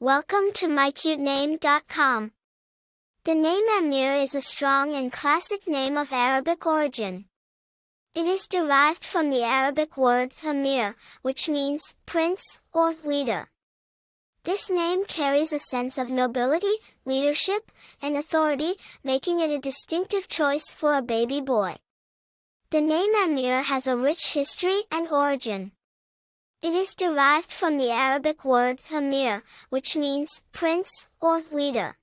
Welcome to mycutename.com. The name Ameer is a strong and classic name of Arabic origin. It is derived from the Arabic word Amir, which means prince or leader. This name carries a sense of nobility, leadership, and authority, making it a distinctive choice for a baby boy. The name Ameer has a rich history and origin. It is derived from the Arabic word Amir, which means prince or leader.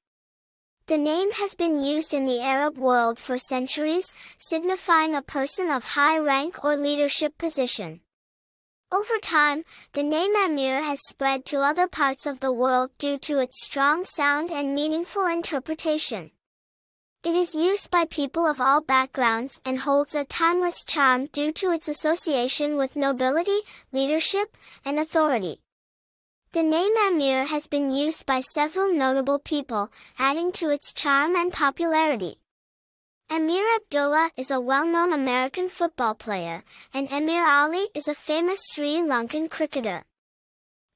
The name has been used in the Arab world for centuries, signifying a person of high rank or leadership position. Over time, the name Ameer has spread to other parts of the world due to its strong sound and meaningful interpretation. It is used by people of all backgrounds and holds a timeless charm due to its association with nobility, leadership, and authority. The name Ameer has been used by several notable people, adding to its charm and popularity. Ameer Abdullah is a well-known American football player, and Ameer Ali is a famous Sri Lankan cricketer.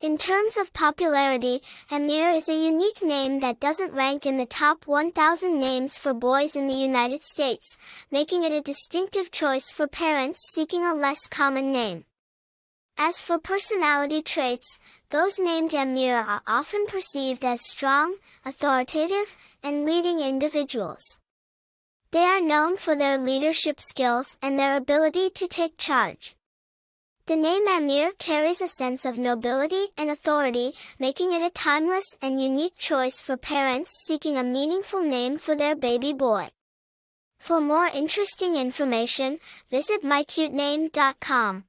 In terms of popularity, Ameer is a unique name that doesn't rank in the top 1,000 names for boys in the United States, making it a distinctive choice for parents seeking a less common name. As for personality traits, those named Ameer are often perceived as strong, authoritative, and leading individuals. They are known for their leadership skills and their ability to take charge. The name Ameer carries a sense of nobility and authority, making it a timeless and unique choice for parents seeking a meaningful name for their baby boy. For more interesting information, visit mycutename.com.